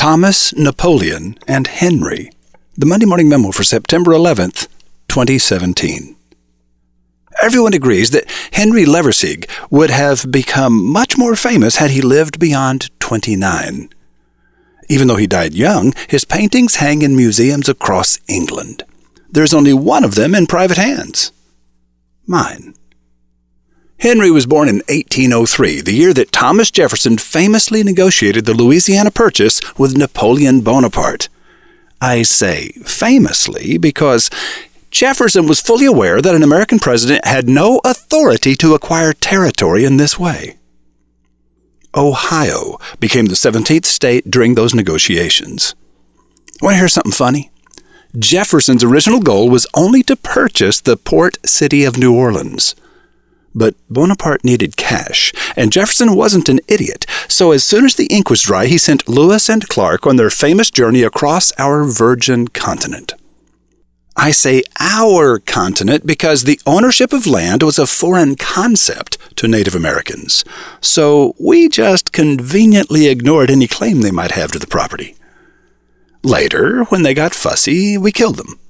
Thomas, Napoleon, and Henry. The Monday Morning Memo for September 11th, 2017. Everyone agrees that Henry Liverseege would have become much more famous had he lived beyond 29. Even though he died young, his paintings hang in museums across England. There's only one of them in private hands. Mine. Henry was born in 1803, the year that Thomas Jefferson famously negotiated the Louisiana Purchase with Napoleon Bonaparte. I say famously because Jefferson was fully aware that an American president had no authority to acquire territory in this way. Ohio became the 17th state during those negotiations. Want to hear something funny? Jefferson's original goal was only to purchase the port city of New Orleans. But Bonaparte needed cash, and Jefferson wasn't an idiot, so as soon as the ink was dry, he sent Lewis and Clark on their famous journey across our virgin continent. I say our continent because the ownership of land was a foreign concept to Native Americans, so we just conveniently ignored any claim they might have to the property. Later, when they got fussy, we killed them.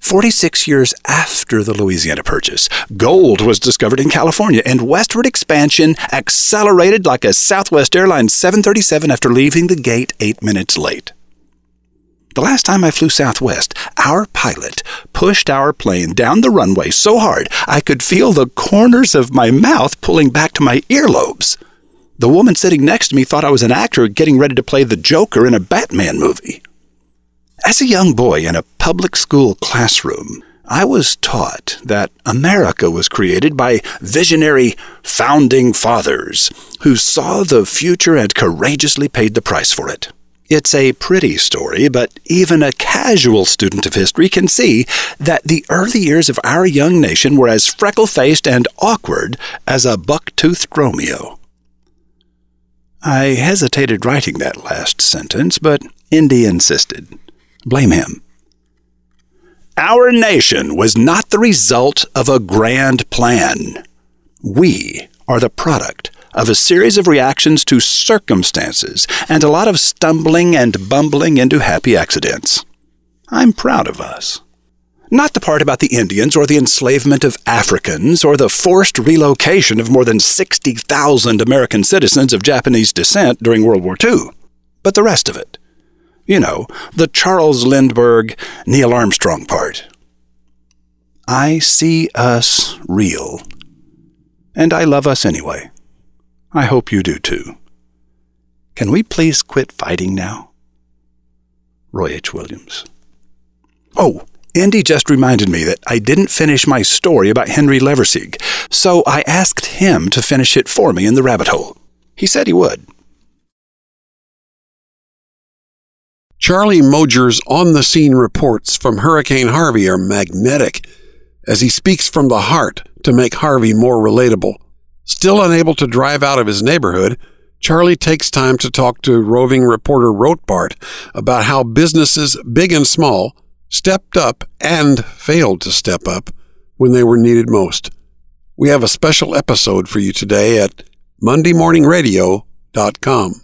46 years after the Louisiana Purchase, gold was discovered in California, and westward expansion accelerated like a Southwest Airlines 737 after leaving the gate eight minutes late. The last time I flew Southwest, our pilot pushed our plane down the runway so hard I could feel the corners of my mouth pulling back to my earlobes. The woman sitting next to me thought I was an actor getting ready to play the Joker in a Batman movie. As a young boy in a public school classroom, I was taught that America was created by visionary founding fathers who saw the future and courageously paid the price for it. It's a pretty story, but even a casual student of history can see that the early years of our young nation were as freckle faced and awkward as a buck toothed Romeo. I hesitated writing that last sentence, but Indy insisted. Blame him. Our nation was not the result of a grand plan. We are the product of a series of reactions to circumstances and a lot of stumbling and bumbling into happy accidents. I'm proud of us. Not the part about the Indians or the enslavement of Africans or the forced relocation of more than 60,000 American citizens of Japanese descent during World War II, but the rest of it. You know, the Charles Lindbergh, Neil Armstrong part. I see us real. And I love us anyway. I hope you do too. Can we please quit fighting now? Roy H. Williams. Oh, Andy just reminded me that I didn't finish my story about Henry Liverseege, so I asked him to finish it for me in the rabbit hole. He said he would. Charlie Moger's on the scene reports from Hurricane Harvey are magnetic as he speaks from the heart to make Harvey more relatable. Still unable to drive out of his neighborhood, Charlie takes time to talk to roving reporter Rotbart about how businesses, big and small, stepped up and failed to step up when they were needed most. We have a special episode for you today at MondayMorningRadio.com.